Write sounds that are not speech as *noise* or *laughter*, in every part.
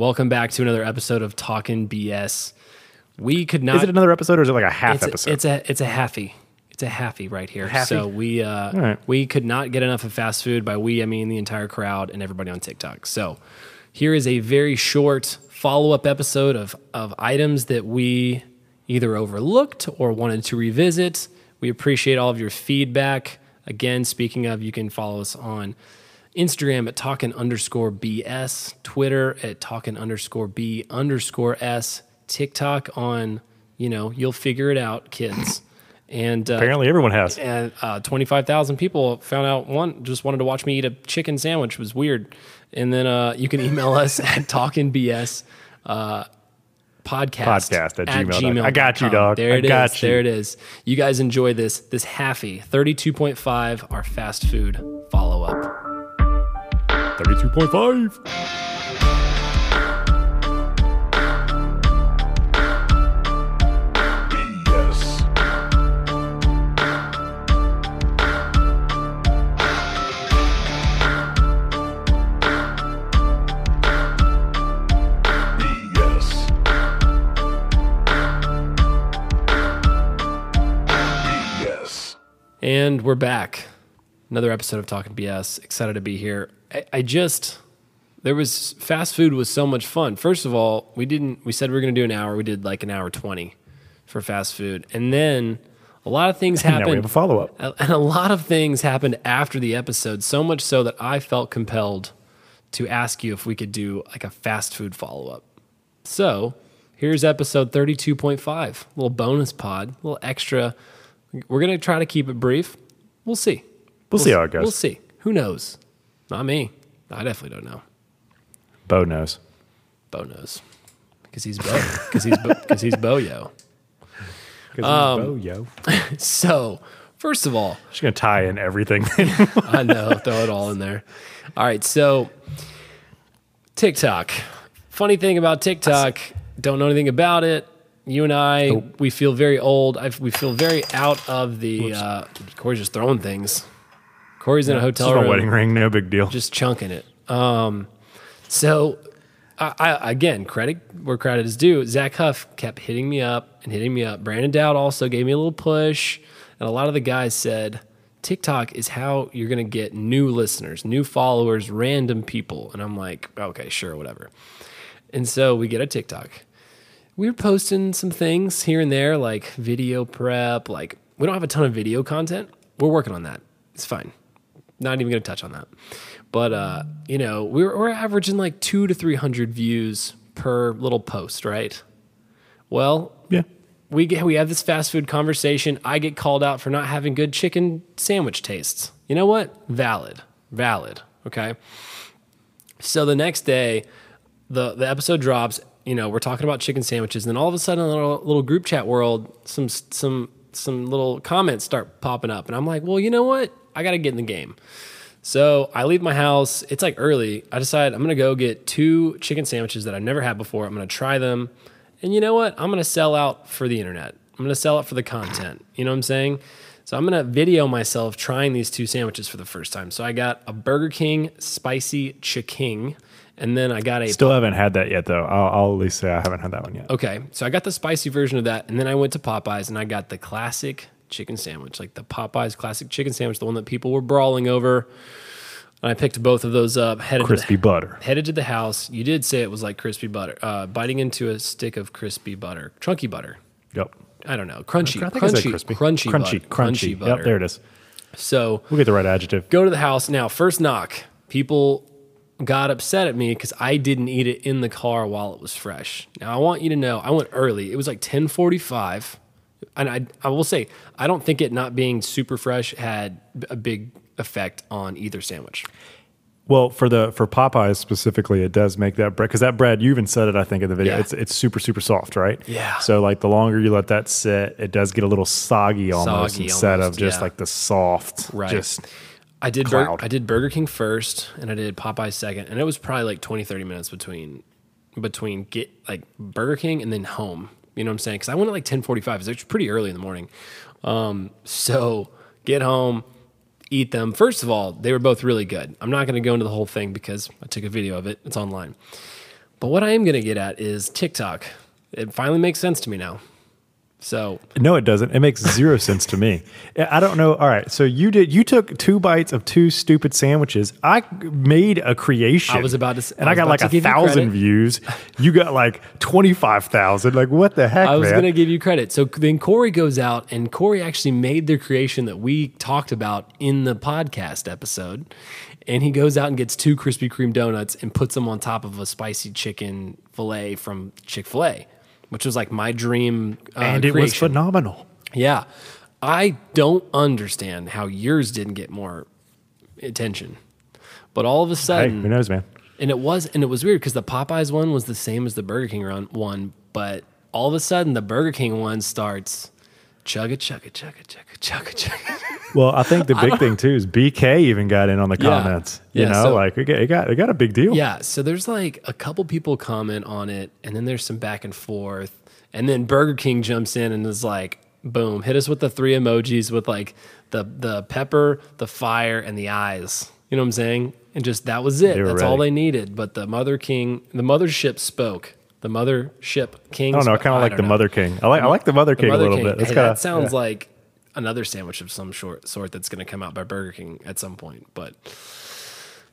Welcome back to another episode of Talking BS. We could not. Is it another episode or is it like a half it's episode? A, it's a it's a halfy. It's a halfy right here. halfy? So we uh, right. we could not get enough of fast food. By we, I mean the entire crowd and everybody on TikTok. So here is a very short follow up episode of of items that we either overlooked or wanted to revisit. We appreciate all of your feedback. Again, speaking of, you can follow us on Instagram at talking underscore BS, Twitter at talking underscore B underscore S, TikTok on, you know, you'll figure it out, kids. And uh, Apparently, everyone has. and uh, 25,000 people found out one just wanted to watch me eat a chicken sandwich It was weird. And then uh, you can email us *laughs* at talkingbs uh, podcast, Podcast at gmail. I got you, dog. There I it is. you. There it is. You guys enjoy this this halfy 32.5 our fast food follow up. 32.5. Yes. Yes. Yes. And we're back. Another episode of Talking BS. Excited to be here. I, I just there was fast food was so much fun. First of all, we didn't we said we were gonna do an hour. We did like an hour twenty for fast food. And then a lot of things *laughs* Now we happened. have a follow up. *laughs* and a lot of things happened after the episode, so much so that I felt compelled to ask you if we could do like a fast food follow up. So here's episode 32.5, little bonus pod, little extra. We're going to try to keep it brief. We'll see. We'll see how it goes. We'll see. Who knows? Not me. I definitely don't know. Bo knows. Bo knows. Because he's Bo. Because he's, because he's Bo-Yo. *laughs* Because Um, Bo, yo. *laughs* So, first of all, Just going to tie in everything. *laughs* I know, throw it all in there. All right, so TikTok. Funny thing about TikTok, don't know anything about it. You and I, we feel very old. I, we feel very out of the. Uh, Corey's just throwing things. Corey's in a hotel just a wedding ring. No big deal. just chunking it. Um, so, I, I, again, credit where credit is due. Zach Huff kept hitting me up and hitting me up. Brandon Dowd also gave me a little push, and a lot of the guys said TikTok is how you're going to get new listeners, new followers, random people. And I'm like, okay, sure, whatever. And so we get a TikTok. We were posting some things here and there, like video prep. Like we don't have a ton of video content. We're working on that. It's fine. Not even going to touch on that. But uh, you know, we're we're averaging like two to three hundred views per little post, right? Well, yeah. we get we have this fast food conversation. I get called out for not having good chicken sandwich tastes. You know what? Valid, valid. Okay. So the next day, the the episode drops. You know, we're talking about chicken sandwiches, and then all of a sudden, in a little, little group chat world, some some some little comments start popping up, and I'm like, well, you know what? I got to get in the game. So I leave my house. It's like early. I decide I'm gonna go get two chicken sandwiches that I've never had before. I'm gonna try them, and you know what? I'm gonna sell out for the internet. I'm gonna sell out for the content. You know what I'm saying? So I'm gonna video myself trying these two sandwiches for the first time. So I got a Burger King spicy chicken, and then I got a Still haven't had that yet, though. I'll, I'll at least say I haven't had that one yet. Okay, so I got the spicy version of that, and then I went to Popeyes and I got the classic chicken sandwich, like the Popeyes classic chicken sandwich, the one that people were brawling over. And I picked both of those up. Headed Crispy to the, butter. Headed to the house. You did say it was like crispy butter, uh, biting into a stick of crispy butter, chunky butter. Yep. I don't know, crunchy, I think I said crunchy, crispy. crunchy, crunchy, butter, crunchy. butter. Yep, there it is. So We'll get the right adjective. go to the house now. First knock. People got upset at me because I didn't eat it in the car while it was fresh. Now I want you to know I went early. It was like ten forty five, and I I will say I don't think it not being super fresh had a big effect on either sandwich. Well, for the for Popeyes specifically, it does make that bread because that bread you even said it. I think in the video, Yeah. it's it's super super soft, right? Yeah. So like the longer you let that sit, it does get a little soggy almost Soggy instead almost, of just yeah. like the soft, Right. Just I did Bur- I did Burger King first, and I did Popeye second, and it was probably like 20, 30 minutes between between get like Burger King and then home. You know what I'm saying? Because I went at like ten forty five. It's pretty early in the morning. Um, so get home, eat them. First of all, they were both really good. I'm not going to go into the whole thing because I took a video of it. It's online. But what I am going to get at is TikTok. It finally makes sense to me now. So No, it doesn't. It makes zero sense to me. I don't know. All right, so you did. You took two bites of two stupid sandwiches. I made a creation. I was about to and I I, got like a thousand views. You got like twenty five thousand. Like what the heck, I was going to give you credit. So then Corey goes out, and Corey actually made the creation that we talked about in the podcast episode. And he goes out and gets two Krispy Kreme donuts and puts them on top of a spicy chicken fillet from Chick fil A, which was like my dream. Uh, and it was phenomenal. Yeah. I don't understand how yours didn't get more attention. But all of a Hey, sudden, who knows, man? and it was and it was weird because the Popeyes one was the same as the Burger King run, one, but all of a sudden the Burger King one starts chugga chugga chugga chugga chugga chugga. Well, I think the *laughs* big thing too is BK even got in on the Yeah. comments. You Yeah, know, so- like it got, it got it got a big deal. yeah, so there's like a couple people comment on it, and then there's some back and forth, and then Burger King jumps in and is like, boom, hit us with the three emojis with like the the pepper, the fire, and the eyes. You know what I'm saying? And just that was it. That's all ready. they needed. But the Mother King, the Mothership spoke. The mother ship King. I don't know. I kind of like the know. Mother King. I like I like the Mother The King Mother a little King. bit. That's Hey, kind that sounds like another sandwich of some short sort that's going to come out by Burger King at some point. But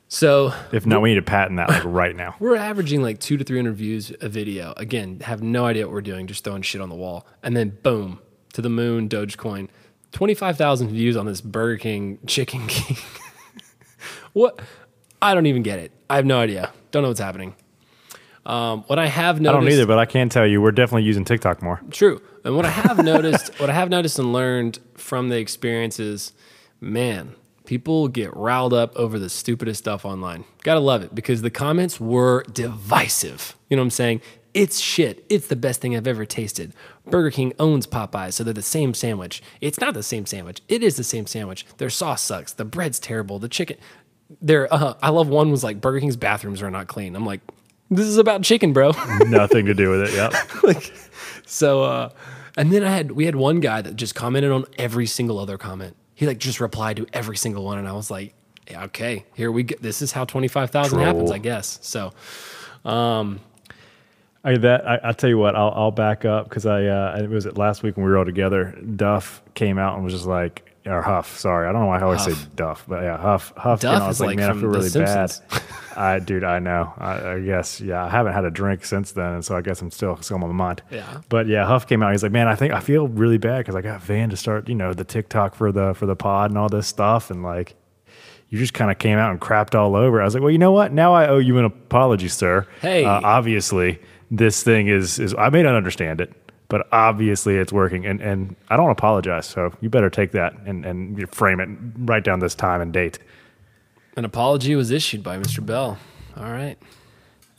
so If not, we need to patent that like right now. we're averaging like two to three hundred views a video. Again, have no idea what we're doing, just throwing shit on the wall, and then boom to the moon, Dogecoin, twenty five thousand views on this Burger King Chicken *laughs* King. what? I don't even get it. I have no idea. Don't know what's happening. Um, what I have noticed, I don't either, but I can tell you we're definitely using TikTok more. True. And what I have *laughs* noticed, what I have noticed and learned from the experiences, man, people get riled up over the stupidest stuff online. Gotta love it because the comments were divisive. You know what I'm saying? It's shit. It's the best thing I've ever tasted. Burger King owns Popeyes, so they're the same sandwich. It's not the same sandwich. It is the same sandwich. Their sauce sucks. The bread's terrible. The chicken. There, uh, I love one was like Burger King's bathrooms are not clean. I'm like, this is about chicken, bro. *laughs* Nothing to do with it. Yep. *laughs* like so uh and then i had we had one guy that just commented on every single other comment he like just replied to every single one and i was like yeah, okay here we go this is how 25000 happens i guess so I, that I, I tell you what, I'll, I'll back up because I uh, it was it last week when we were all together. Duff came out and was just like, or Huff. Sorry, I don't know why I always say Duff, but yeah, Huff. Huff. Duff out, I was like, like man, I feel really bad. *laughs* I, dude, I know. I, I guess, yeah, I haven't had a drink since then, and so I guess I'm still still on my mind. Yeah. But yeah, Huff came out. He's like, man, I think I feel really bad because I got Van to start, you know, the TikTok for the for the pod and all this stuff, and like. You just kind of came out and crapped all over. I was like, well, you know what? Now I owe you an apology, sir. Hey. Uh, obviously this thing is is I may not understand it, but obviously it's working and and I don't apologize. So you better take that and and you frame it write down this time and date. an apology was issued by mr bell all right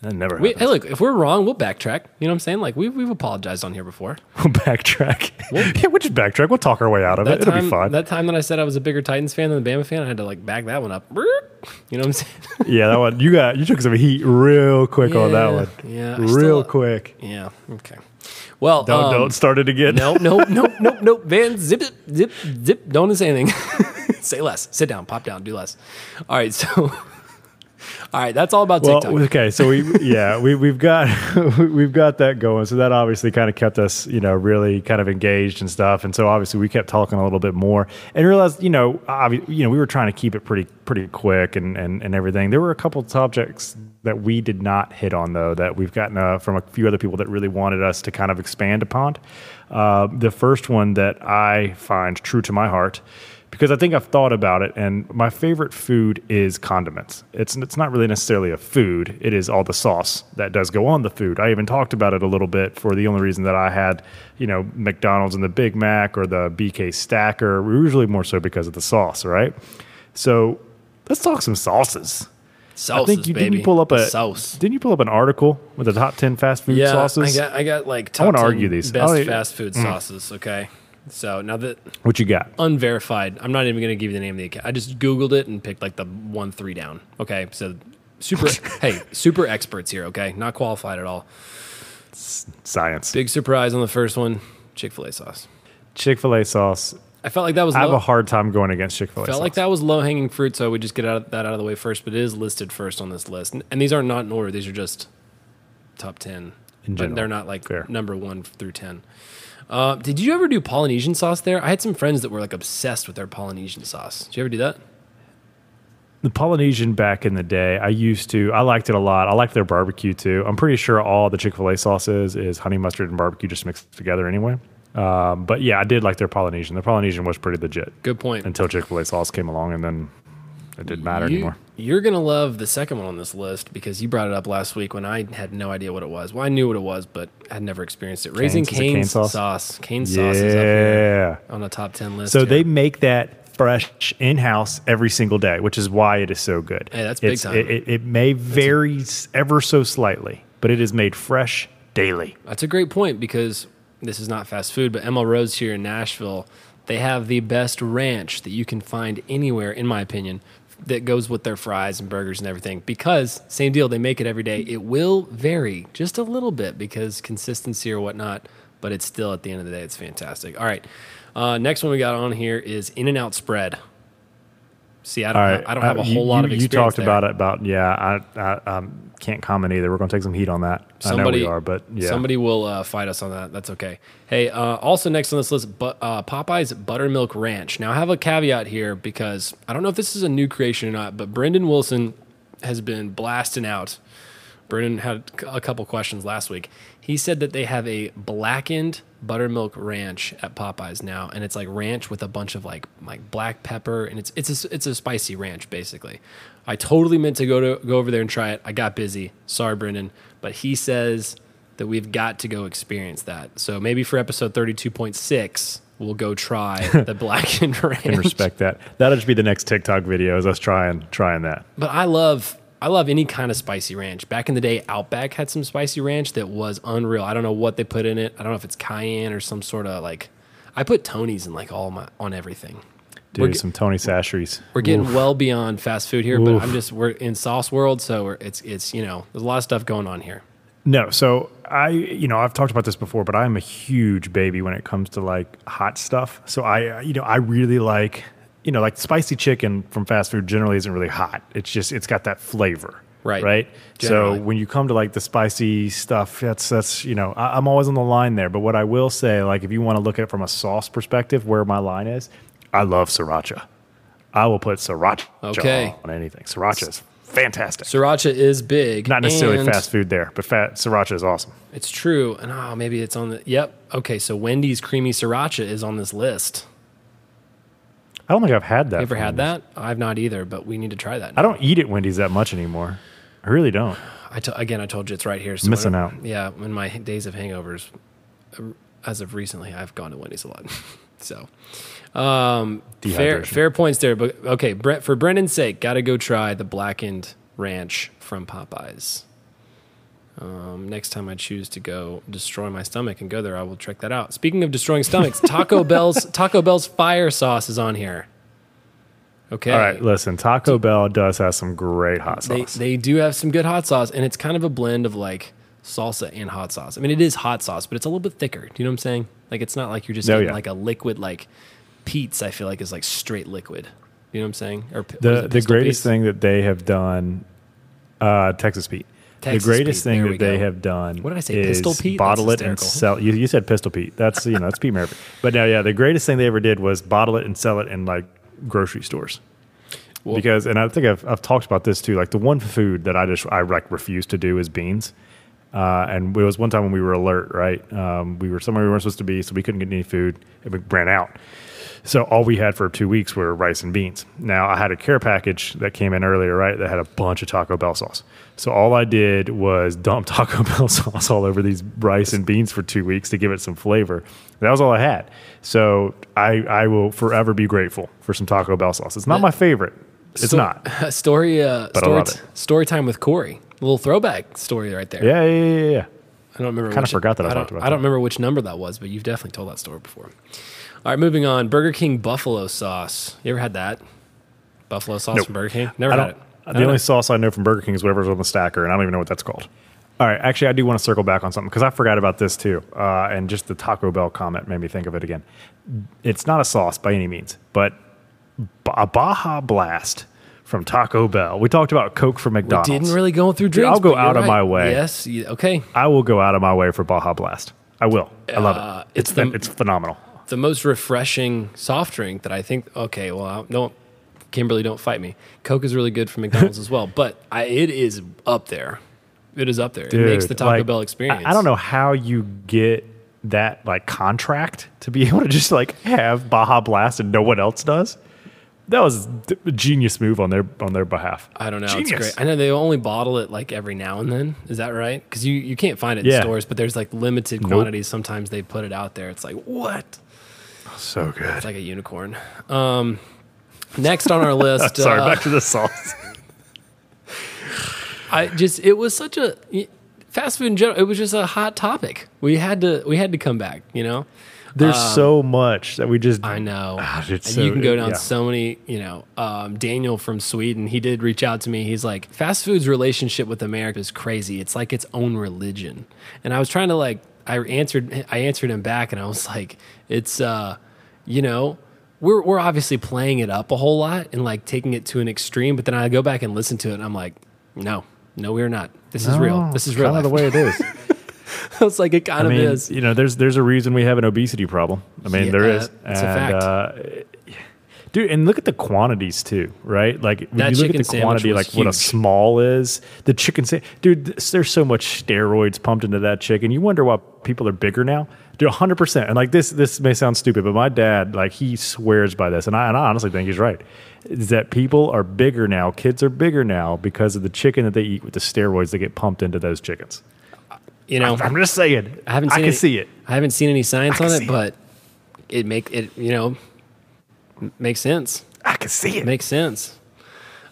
That never we, hey look if we're wrong we'll backtrack you know what i'm saying like we've, we've apologized on here before *laughs* We'll backtrack. *laughs* yeah, we'll just backtrack. We'll talk our way out of it. It'll be fine. that time that i said i was a bigger titans fan than the bama fan i had to like back that one up you know what i'm saying *laughs* yeah, that one you got you took some heat real quick on that one. yeah, I real still- quick. yeah okay well Don't um, don't start it again. No, no, *laughs* no, no, no. Van, zip it, zip, zip. Don't say anything. *laughs* say less. Sit down. Pop down. Do less. All right. So, *laughs* *laughs* all right. That's all about Well, TikTok. okay, so we *laughs* yeah we we've got *laughs* we've got that going. So that obviously kind of kept us you know really kind of engaged and stuff. And so obviously we kept talking a little bit more and realized you know obvi- you know we were trying to keep it pretty pretty quick and and, and everything. There were a couple subjects that we did not hit on though that we've gotten uh, from a few other people that really wanted us to kind of expand upon. Uh, the first one that I find true to my heart because I think I've thought about it, and my favorite food is condiments. It's it's not really necessarily a food; it is all the sauce that does go on the food. I even talked about it a little bit for the only reason that I had, you know, McDonald's and the Big Mac or the BK Stacker. Usually more so because of the sauce, right? So let's talk some sauces. Sauces, I think you baby. didn't you pull up a sauce. Didn't you pull up an article with the top ten fast food Yeah, sauces? I got, I got like top wanna 10 argue these. best I fast food mm. sauces. Okay. So now that what you got? unverified, I'm not even going to give you the name of the account. I just Googled it and picked like the one three down. Okay. So super, *laughs* hey, super experts here. Okay. Not qualified at all. Science. Big surprise on the first one Chick fil A sauce. Chick Fil A sauce. I felt like that was I have a hard time going against Chick Fil A. Felt like that was low hanging fruit, so we just get out of, that out of the way first. But it is listed first on this list, and, and these are not in order; these are just top ten, In but general. they're not like Fair. number one through ten. Uh, did you ever do Polynesian sauce there? I had some friends that were like obsessed with their Polynesian sauce. Did you ever do that? The Polynesian back in the day, I used to. I liked it a lot. I liked their barbecue too. I'm pretty sure all the Chick Fil A sauces is honey mustard and barbecue just mixed together anyway. Um, but yeah, I did like their Polynesian. Their Polynesian was pretty legit Good point. until Chick Fil A sauce came along, and then it didn't matter you, anymore. You're gonna love the second one on this list because you brought it up last week when I had no idea what it was. Well, I knew what it was, but I had never experienced it. Raising Cane's? Cane sauce? sauce. Cane sauce is up here on the top ten list. So here. they make that fresh in house every single day, which is why it is so good. Hey, that's big It's- time. It, it, it may vary ever so slightly, but it is made fresh daily. That's a great point because this is not fast food, but ML Rose here in Nashville, they have the best ranch that you can find anywhere, in my opinion, that goes with their fries and burgers and everything. Because, same deal, they make it every day. It will vary just a little bit because consistency or whatnot, but it's still, at the end of the day, it's fantastic. All right. Uh, next one we got on here is In and Out Spread. See, I don't, right, I don't have uh, a whole lot you, of You talked there. about it. About yeah, I, I um, can't comment either. We're going to take some heat on that. Somebody I know we are, but yeah, somebody will uh, fight us on that. That's okay. Hey, uh, also next on this list, but, uh, Popeye's Buttermilk Ranch. Now I have a caveat here because I don't know if this is a new creation or not, but Brendan Wilson has been blasting out. Brendan had a couple questions last week. He said that they have a blackened buttermilk ranch at Popeyes now, and it's like ranch with a bunch of like like black pepper, and it's it's a, it's a spicy ranch basically. I totally meant to go to go over there and try it. I got busy. Sorry, Brendan, but he says that we've got to go experience that. So maybe for episode thirty two point six, we'll go try *laughs* the blackened ranch. can respect that. That'll just be the next TikTok video. Is us trying trying that. But I love I love any kind of spicy ranch. Back in the day, Outback had some spicy ranch that was unreal. I don't know what they put in it. I don't know if it's cayenne or some sort of like. I put Tony's in like all my on everything. Dude, We're some Tony Chachere's. We're getting well beyond fast food here, but I'm just we're in sauce world, so we're, it's it's you know there's a lot of stuff going on here. No, so I, you know, I've talked about this before, but I'm a huge baby when it comes to like hot stuff. So I, you know, I really like, you know, like spicy chicken from fast food generally isn't really hot. It's just it's got that flavor, Right. Right. Generally. So when you come to like the spicy stuff, that's that's you know, I, I'm always on the line there. But what I will say, like, if you want to look at it from a sauce perspective, where my line is, I love sriracha. I will put sriracha Okay. on anything. Sriracha is fantastic. Sriracha is big, Not necessarily fast food there, but fat sriracha is awesome. It's true, and oh, maybe it's on the. Yep. Okay, so Wendy's creamy sriracha is on this list. I don't think I've had that. You ever had Wendy's. that? I've not either, but we need to try that. I don't eat at Wendy's that much anymore. I really don't. I again, I told you it's right here. So Missing out. Yeah, in my days of hangovers, uh, as of recently, I've gone to Wendy's a lot. *laughs* so, um, fair fair points there. But okay, Brent, for Brendan's sake, got to go try the blackened ranch from Popeyes. Um, next time I choose to go destroy my stomach and go there, I will check that out. Speaking of destroying stomachs, *laughs* Taco Bell's Taco Bell's fire sauce is on here. Okay, All right, listen. Taco Bell does have some great hot sauce. they do have some good hot sauce, and it's kind of a blend of like salsa and hot sauce. I mean, it is hot sauce, but it's a little bit thicker. Do you know what I'm saying? Like, it's not like you're just Oh, yeah. like a liquid, like Pete's, I feel like is like straight liquid. You know what I'm saying? Or the it, the greatest Pete's? thing that they have done, uh, Texas Pete. Texas the greatest Pete, thing that they go. have done. What did I say, Pistol Pete? Bottle That's it and sell. You, you said Pistol Pete. That's you know that's Pete Murphy. But no, yeah, the greatest thing they ever did was bottle it and sell it in like grocery stores. Well- because and I think I've, I've talked about this too. Like the one food that I just I like refuse to do is beans. Uh, and it was one time when we were alert, right? Um, we were somewhere we weren't supposed to be, so we couldn't get any food. and we ran out. So all we had for two weeks were rice and beans. Now I had a care package that came in earlier, right? That had a bunch of Taco Bell sauce. So all I did was dump *laughs* Taco Bell sauce all over these rice and beans for two weeks to give it some flavor. That was all I had. So I I will forever be grateful for some Taco Bell sauce. It's not my favorite. It's Sto- not. *laughs* story. Uh, But I love it. story time with Corey. A little throwback story right there. Yeah, yeah, yeah, yeah. I don't remember. Kinda forgot that I I don't, talked about I don't that. remember which number that was, but you've definitely told that story before. All right, moving on. Burger King buffalo sauce. You ever had that? Buffalo sauce Nope. from Burger King? Never had it. The only know. sauce I know from Burger King is whatever's on the stacker, and I don't even know what that's called. All right, actually, I do want to circle back on something because I forgot about this too, uh, and just the Taco Bell comment made me think of it again. It's not a sauce by any means, but a Baja Blast from Taco Bell. We talked about Coke from McDonald's. Didn't really go through Dude, drinks. I'll go out of right. my way. Yes. Okay. I will go out of my way for Baja Blast. I will. I love Uh, it. It's it's the- it's phenomenal. The most refreshing soft drink that I think. Okay, well, I don't Kimberly, don't fight me. Coke is really good from McDonald's *laughs* as well, but I, it is up there. It is up there. it makes the Taco like, Bell experience. I, I don't know how you get that like contract to be *laughs* able to just like have Baja Blast and no one else does. That was a genius move on their on their behalf. I don't know. Genius. It's great. I know they only bottle it like every now and then. Is that right? Because you, you can't find it Yeah. in stores, but there's like limited Nope. quantities. Sometimes they put it out there. It's like what? So good. It's like a unicorn. Um, next on our *laughs* list, Sorry, uh, back to the sauce. *laughs* I just it was such a fast food in general. It was just a hot topic. We had to we had to come back. You know. There's so much that we just. I know. Ah, and it's you can go down yeah. so many, you know, um, Daniel from Sweden, he did reach out to me. He's like, fast food's relationship with America is crazy. It's like its own religion. And I was trying to like, I answered, I answered him back and I was like, it's, uh, you know, we're, we're obviously playing it up a whole lot and like taking it to an extreme. But then I go back and listen to it and I'm like, no, no, we're not. This is real. This is real. Kind of the way it is. *laughs* I was like, it kind I of is. you know, there's there's a reason we have an obesity problem. I mean, Yeah, there is. it's a fact. Uh, dude, and look at the quantities too, right? Like when That you look at the quantity, like what a small is. The chicken, sa- dude, there's so much steroids pumped into that chicken. You wonder why people are bigger now. Dude, 100. percent And like this, this may sound stupid, but my dad, like, he swears by this, and I, and I honestly think he's right. Is that people are bigger now? Kids are bigger now because of the chicken that they eat with the steroids that get pumped into those chickens. You know, I'm just saying. I haven't seen I can any- see it. I haven't seen any science on it, it. but it make it you know m- makes sense. I can see it. Makes sense.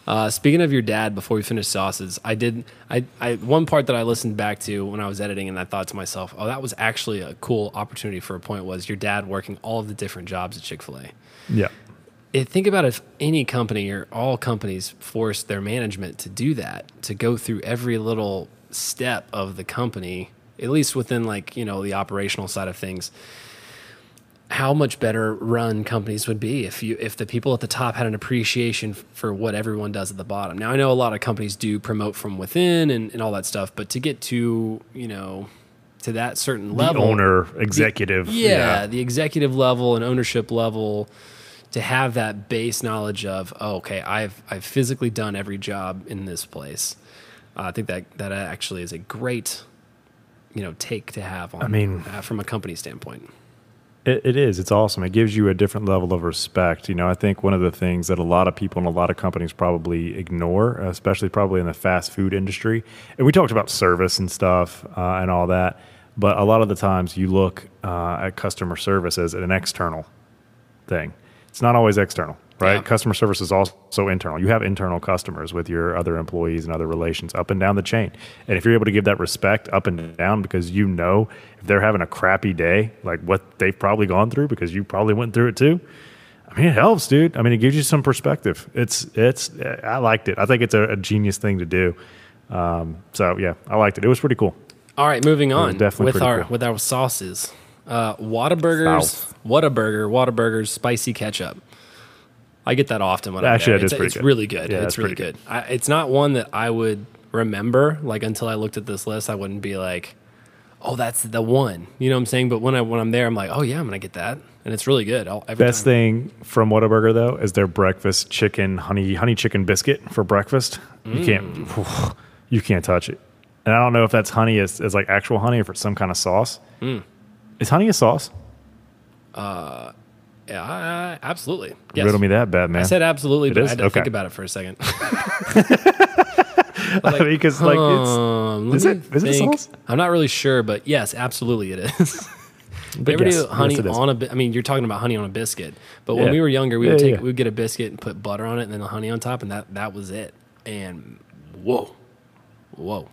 Uh, speaking of your dad, before we finish sauces, I did I, I one part that I listened back to when I was editing, and I thought to myself, oh, that was actually a cool opportunity for a point. Was your dad working all of the different jobs at Chick Fil A? Yeah. it, think about if any company or all companies force their management to do that, to go through every little step of the company, at least within like, you know, the operational side of things, how much better run companies would be if you if the people at the top had an appreciation for what everyone does at the bottom. Now I know a lot of companies do promote from within and, and all that stuff, but to get to, you know, to that certain The level owner, executive. yeah, the executive level and ownership level to have that base knowledge of oh, okay i've i've physically done every job in this place uh, i think that that actually is a great you know take to have on I mean- uh, from a company standpoint It, it is. It's awesome. It gives you a different level of respect. You know, I think one of the things that a lot of people and a lot of companies probably ignore, especially probably in the fast food industry, and we talked about service and stuff uh, and all that, but a lot of the times you look uh, at customer service as an external thing. It's not always external, right? Yeah. Customer service is also internal. You have internal customers with your other employees and other relations up and down the chain. And if you're able to give that respect up and down because you know if they're having a crappy day, like what they've probably gone through because you probably went through it too. I mean, it helps, dude. I mean, it gives you some perspective. It's, it's, I liked it. I think it's a, a genius thing to do. Um, so yeah, I liked it. It was pretty cool. all right moving on definitely with our cool. with our sauces uh Whataburgers, Whataburger, Whataburgers spicy ketchup. I get that often when Actually, I'm that there. is it's, pretty it's good. really good. Yeah, it's really pretty good. I, it's not one that I would remember like until I looked at this list. I wouldn't be like, "Oh, that's the one." You know what I'm saying? But when I when I'm there, I'm like, "Oh yeah, I'm gonna get that," and it's really good. I'll, every Best time. thing from Whataburger though is their breakfast chicken honey honey chicken biscuit for breakfast. You can't mm. *sighs* you can't touch it. And I don't know if that's honey as, as like actual honey or if it's some kind of sauce. Mm. Is honey a sauce? Uh, Yeah, I- I- absolutely. Yes. Riddle me that bad man. I said absolutely, It but I is? had to Okay. think about it for a second. *laughs* *laughs* because like Um, let Is it- is it a think. sauce? I'm not really sure, but yes, absolutely it is. *laughs* They ever yes, do yes, honey is. on a I mean, you're talking about honey on a biscuit. But when Yeah. we were younger, we would take yeah. we'd get a biscuit and put butter on it and then the honey on top and that that was it. And whoa. Whoa.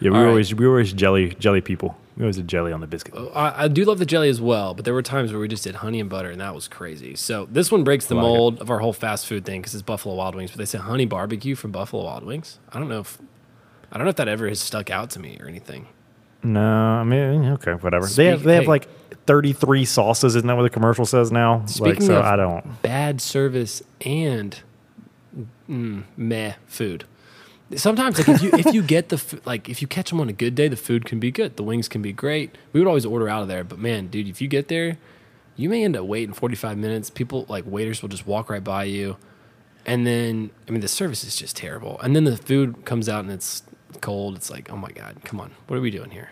yeah, we all were right. always we were always jelly jelly people. We always a jelly on the biscuit. I, I do love the jelly as well, but there were times where we just did honey and butter, and that was crazy. So this one breaks the like it. mold of our whole fast food thing because it's Buffalo Wild Wings. But they say honey barbecue from Buffalo Wild Wings. I don't know if I don't know if that ever has stuck out to me or anything. No, I mean okay, whatever. they have they have hey. like thirty three sauces. Isn't that what the commercial says now? like Speaking so, of I don't. bad service and mm, meh food. Sometimes, like if you if you get the *laughs* like if you catch them on a good day, the food can be good. The wings can be great. We would always order out of there, but man, dude, if you get there, you may end up waiting forty five minutes. People like waiters will just walk right by you, and then I mean the service is just terrible. And then the food comes out and it's cold. It's like, oh my god, come on, what are we doing here?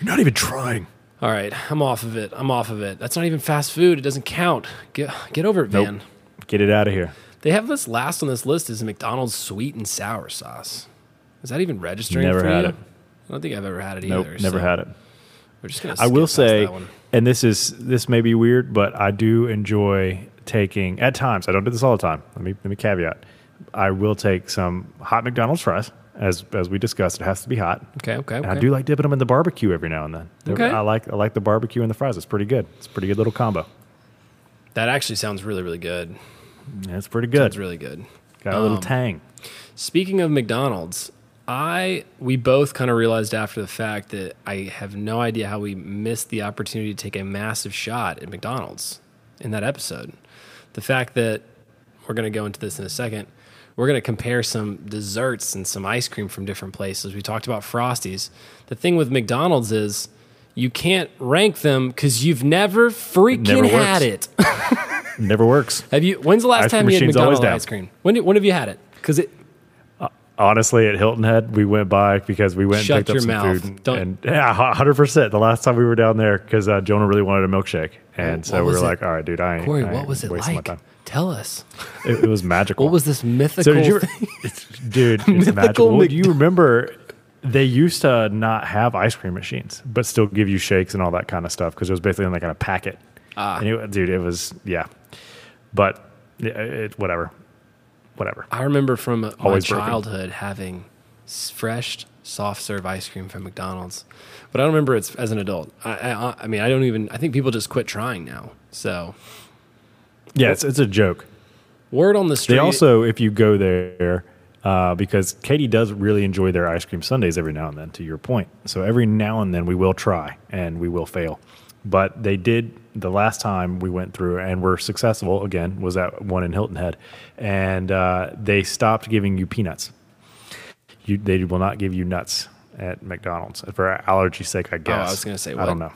You're not even trying. All right, I'm off of it. I'm off of it. That's not even fast food. It doesn't count. Get get over it, Nope. man. Get it out of here. They have this last on this list is McDonald's sweet and sour sauce. Is that even registering Never for had you? it. I don't think I've ever had it Nope, either. never so had it. We're just gonna. I will say, and this is this may be weird, but I do enjoy taking at times. I don't do this all the time. Let me let me caveat. I will take some hot McDonald's fries, as as we discussed. It has to be hot. Okay, okay, And okay. I do like dipping them in the barbecue every now and then. They're- Okay. I like I like the barbecue and the fries. It's pretty good. It's a pretty good little combo. that actually sounds really, really good. Yeah, it's pretty good. Sounds really good. Got a little Um, tang. Speaking of McDonald's, I we both kind of realized after the fact that I have no idea how we missed the opportunity to take a massive shot at McDonald's in that episode. The fact that we're going to go into this in a second. We're going to compare some desserts and some ice cream from different places. We talked about Frosties. The thing with McDonald's is you can't rank them because you've never freaking Never had it. *laughs* Never works. have you? When's the last Ice time you had machine's always McDonald's down. ice cream? When, when have you had it? Because it Honestly, at Hilton Head, we went by because we went Shut and picked your up some mouth. food. And, Don't- and yeah, hundred percent. The last time we were down there, because uh, Jonah really wanted a milkshake, and What so we was were it? like, "All right, dude, I ain't." Corey, I what ain't was it wasting my like? time." Tell us. It, it was *laughs* magical. What was this mythical? So did you, thing? *laughs* it's, dude, *laughs* it's Mythical magical. Well, Mc- do you remember they used to not have ice cream machines, but still give you shakes and all that kind of stuff because it was basically in like in a packet. Ah. And it, dude, it was yeah, but it, it whatever, whatever. I remember from my Always broken. childhood having s- fresh soft serve ice cream from McDonald's, but I don't remember it as an adult. I, I, I mean, I don't even. I think people just quit trying now. So Yeah, it's it's a joke. word on the street. They also, if you go there, uh, because Katie does really enjoy their ice cream sundaes every now and then. To your point, so every now and then we will try and we will fail, but they did the last time we went through and were successful. Again, was at one in Hilton Head, and uh, they stopped giving you peanuts. You they will not give you nuts at McDonald's for allergy sake. I guess. Oh, was gonna say, I don't know.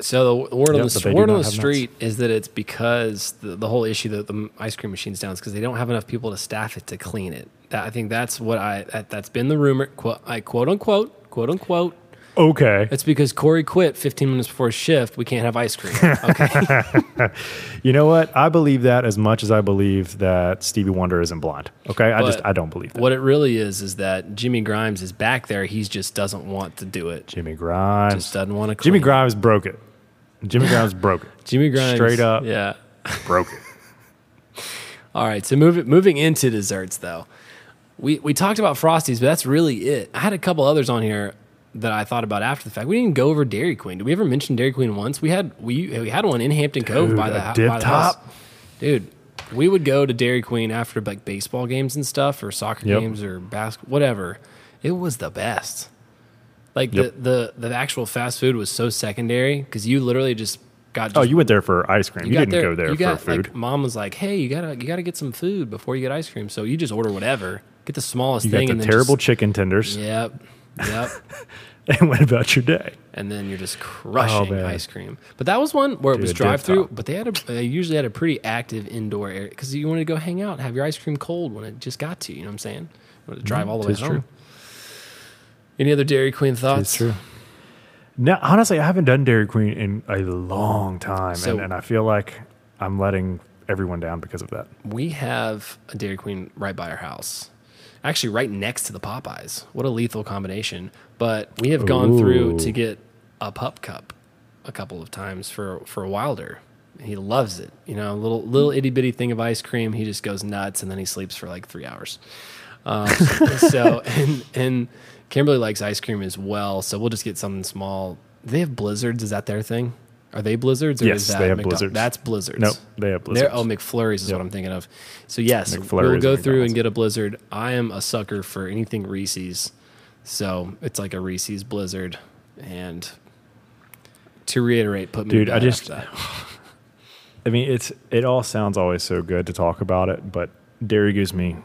So the word Yep, on the, but they the do word on the have nuts. street is that it's because the, the whole issue that the ice cream machine's down is because they don't have enough people to staff it to clean it. That, I think that's what I that, that's been the rumor. Quote, I quote unquote quote unquote. Okay, It's because Corey quit 15 minutes before shift. We can't have ice cream. Okay. *laughs* you know what? I believe that as much as I believe that Stevie Wonder isn't blind. Okay, I just I don't believe that. what it really is is that Jimmy Grimes is back there. He just doesn't want to do it. Jimmy Grimes. Just doesn't want to. Jimmy. Grimes broke it. Jimmy Grimes broke it. *laughs* Jimmy Grimes. Straight up. Yeah. Broke it. *laughs* All right. So moving moving into desserts though, we we talked about Frosties, but that's really it. I had a couple others on here that I thought about after the fact. We didn't go over Dairy Queen. Did we ever mention Dairy Queen once? We had we we had one in Hampton Cove Dude, by the, dip by the house. top? Dude, we would go to Dairy Queen after like baseball games and stuff, or soccer Yep. games, or basketball, whatever. It was the best. Like Yep. the, the the actual fast food was so secondary because you literally just got. Oh, you went there for ice cream. You, got didn't go there you for got, food. Like, mom was like, "Hey, you gotta you gotta get some food before you get ice cream." So you just order whatever, get the smallest you got thing, the and terrible Just, chicken tenders yep, yep. *laughs* and went about your day. and then you're just oh, crushing Oh, ice cream. But that was one where it Dude, was drive through, but they had a they usually had a pretty active indoor area because you wanted to go hang out and have your ice cream cold when it just got to you. You know what I'm saying? You wanted to drive mm-hmm. all the way home. true. Any other Dairy Queen thoughts? It's true. No, honestly, I haven't done Dairy Queen in a long time, So- and, and I feel like I'm letting everyone down because of that. We have a Dairy Queen right by our house. Actually, right next to the Popeyes. What a lethal combination. But we have gone through to get a pup cup a couple of times for, for Wilder. He loves it. You know, a little little itty bitty thing of ice cream. He just goes nuts and then he sleeps for like three hours. Um, *laughs* so and and Kimberly likes ice cream as well. So we'll just get something small. Do they have blizzards? Is that their thing? Are they blizzards? Or Yes, is that they have blizzards. That's blizzards. Nope, they have They're- blizzards. oh, McFlurries is Yep. what I'm thinking of. So yes, McFlurries we'll go through and get a blizzard. I am a sucker for anything Reese's, so it's like a Reese's blizzard. And to reiterate, put me Dude, I just-. *laughs* I mean, it's it all sounds always so good to talk about it, but dairy gives me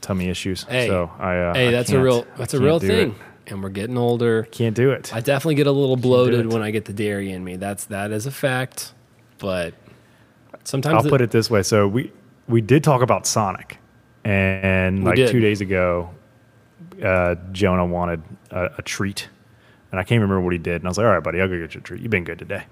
tummy issues. Hey, so I uh, hey, I that's a real that's a real thing. it. And we're getting older. Can't do it. I definitely get a little bloated when I get the dairy in me. That's that is a fact. But sometimes I'll the- put it this way. So we we did talk about Sonic, and like did. two days ago, uh, Jonah wanted a, a treat, and I can't remember what he did. And I was like, "All right, buddy, I'll go get you a treat. You've been good today."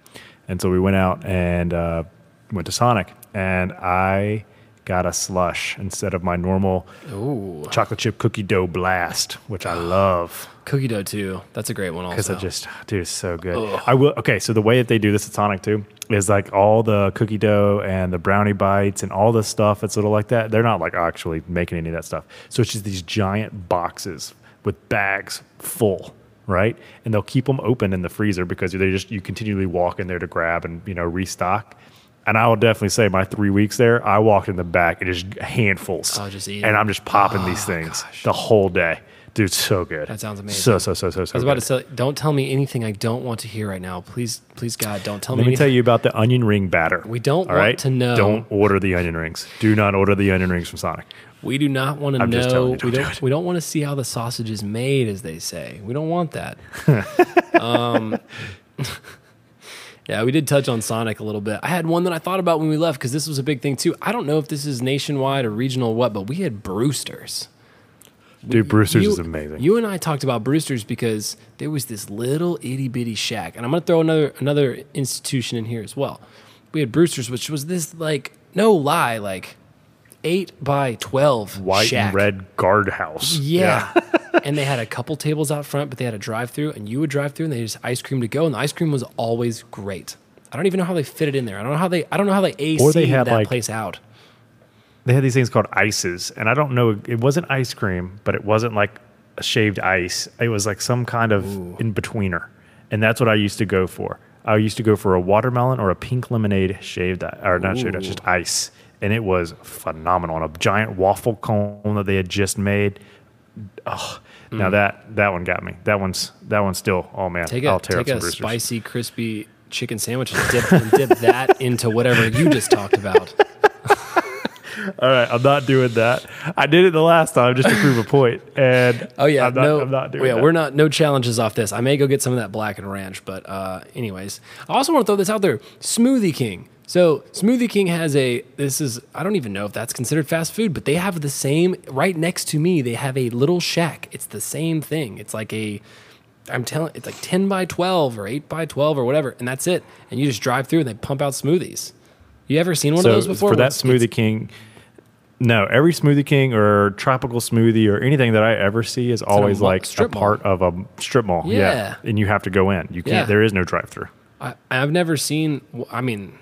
And so we went out and uh, went to Sonic, and I got a slush instead of my normal Ooh, chocolate chip cookie dough blast, which I love. cookie dough too. That's a great one. Also, because I just dude, it's so good. Ugh. I will. Okay, so the way that they do this at Sonic too is like all the cookie dough and the brownie bites and all the stuff that's little like that. They're not like actually making any of that stuff. So it's just these giant boxes with bags full, right? And they'll keep them open in the freezer because they just you continually walk in there to grab and you know restock. And I will definitely say my three weeks there, I walked in the back and just handfuls. Oh, just eating. and I'm just popping Oh, these things gosh. the whole day. Dude, so good. That sounds amazing. So so so so so. I was about good. to say, don't tell me anything I don't want to hear right now. Please, please, God, don't tell Let me. Let me tell you about the onion ring batter. We don't All want right? to know. Don't order the onion rings. Do not order the onion rings from Sonic. We do not want to I'm know. don't we do don't. it. We don't want to see how the sausage is made, as they say. We don't want that. *laughs* um, *laughs* yeah, we did touch on Sonic a little bit. I had one that I thought about when we left because this was a big thing too. I don't know if this is nationwide or regional or what, but we had Brewsters. Dude, Brewster's You- is amazing. You and I talked about Brewster's because there was this little itty bitty shack, and I'm gonna throw another another institution in here as well. We had Brewster's, which was this like no lie, like eight by twelve White shack. and red guardhouse. Yeah. *laughs* and they had a couple tables out front, but they had a drive through, and you would drive through, and they just ice cream to go, and the ice cream was always great. I don't even know how they fit it in there. I don't know how they. I don't know how they AC Or they had, that like- place out. They had these things called ices, and I don't know. It wasn't ice cream, but it wasn't like a shaved ice. It was like some kind of in betweener, and that's what I used to go for. I used to go for a watermelon or a pink lemonade shaved, i- or not shaved, ice, just ice, and it was phenomenal. On a giant waffle cone that they had just made. Oh, now that that one got me. That one's that one's still. Oh man, Take I'll a tear take up some a spicy, crispy chicken sandwich and dip, and dip that *laughs* into whatever you just talked about. *laughs* All right, I'm not doing that. I did it the last time just to prove a point. point, and *laughs* Oh yeah, I'm not, no, I'm not doing yeah, that. we're not no challenges off this. I may go get some of that blackened ranch, but uh, anyways, I also want to throw this out there: Smoothie King. So Smoothie King has a. This is I don't even know if that's considered fast food, but they have the same right next to me. They have a little shack. It's the same thing. It's like a. I'm telling, it's like ten by twelve or eight by twelve or whatever, and that's it. And you just drive through and they pump out smoothies. You ever seen one so of those before? for that It's- it's- smoothie king. No, every smoothie king or tropical smoothie or anything that I ever see is always mall- like a strip mall. part of a strip mall. Yeah. and you have to go in. You can't. Yeah. There is no drive-through. I, I've never seen. I mean,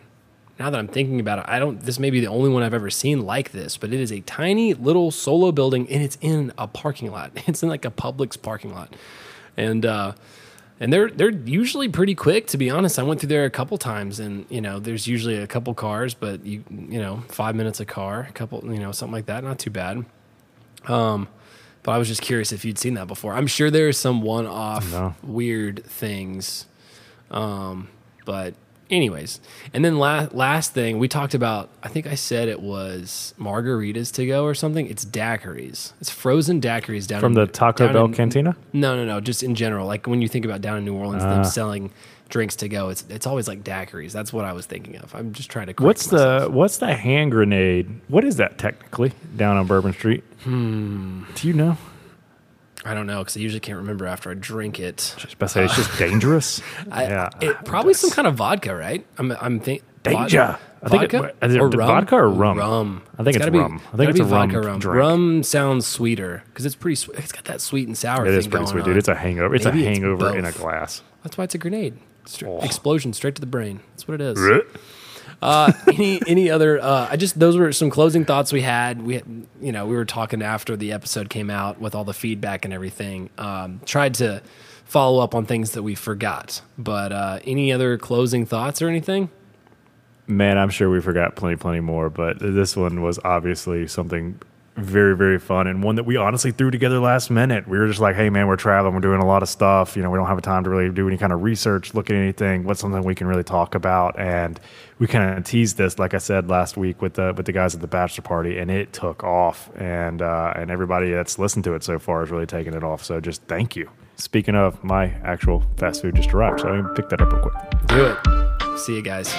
now that I'm thinking about it, I don't. This may be the only one I've ever seen like this, but it is a tiny little solo building, and it's in a parking lot. *laughs* It's in like a Publix parking lot, and uh, and they're they're usually pretty quick. To be honest, I went through there a couple times, and you know, there's usually a couple cars, but you you know, five minutes a car, a couple, you know, something like that. Not too bad. Um, but I was just curious if you'd seen that before. I'm sure there's some one-off No. weird things um, but anyways, and then last last thing we talked about. I think I said it was margaritas to go or something. It's daiquiris. It's frozen daiquiris down From in, the Taco Bell in- cantina? No, no, no. Just in general, like when you think about down in New Orleans, Ah. them selling drinks to go. It's it's always like daiquiris. That's what I was thinking of. I'm just trying to. What's myself. the what's the hand grenade? What is that technically down on Bourbon Street? Hmm. Do you know? I don't know because I usually can't remember after I drink it. Just about say it's just dangerous. *laughs* I, yeah, it, probably some kind of vodka, right? I'm I'm think Danger. I think vodka is it or rum? vodka or rum? Rum. I think it's be- rum. I think it's a rum vodka rum. Rum sounds sweeter because it's pretty. Sw- it's got that sweet and sour. it thing is pretty sweet, on. dude. It's a hangover. It's Maybe a it's hangover in a glass. That's why it's a grenade. Stra- Oh. Explosion straight to the brain. That's what it is. Uh, any any other? Uh, I just those were some closing thoughts we had. We you know we were talking after the episode came out with all the feedback and everything. Um, tried to follow up on things that we forgot. But uh, any other closing thoughts or anything? Man, I'm sure we forgot plenty, plenty more, but this one was obviously something very, very fun and one that we honestly threw together last minute. We were just like, hey, man, we're traveling, we're doing a lot of stuff. You know, we don't have a time to really do any kind of research, look at anything. What's something we can really talk about? And we kind of teased this, like I said last week with the with the guys at the bachelor party, and it took off. And uh, and everybody that's listened to it so far has really taken it off. So just thank you. Speaking of, my actual fast food just arrived, so I can pick that up real quick. Do it. See you guys.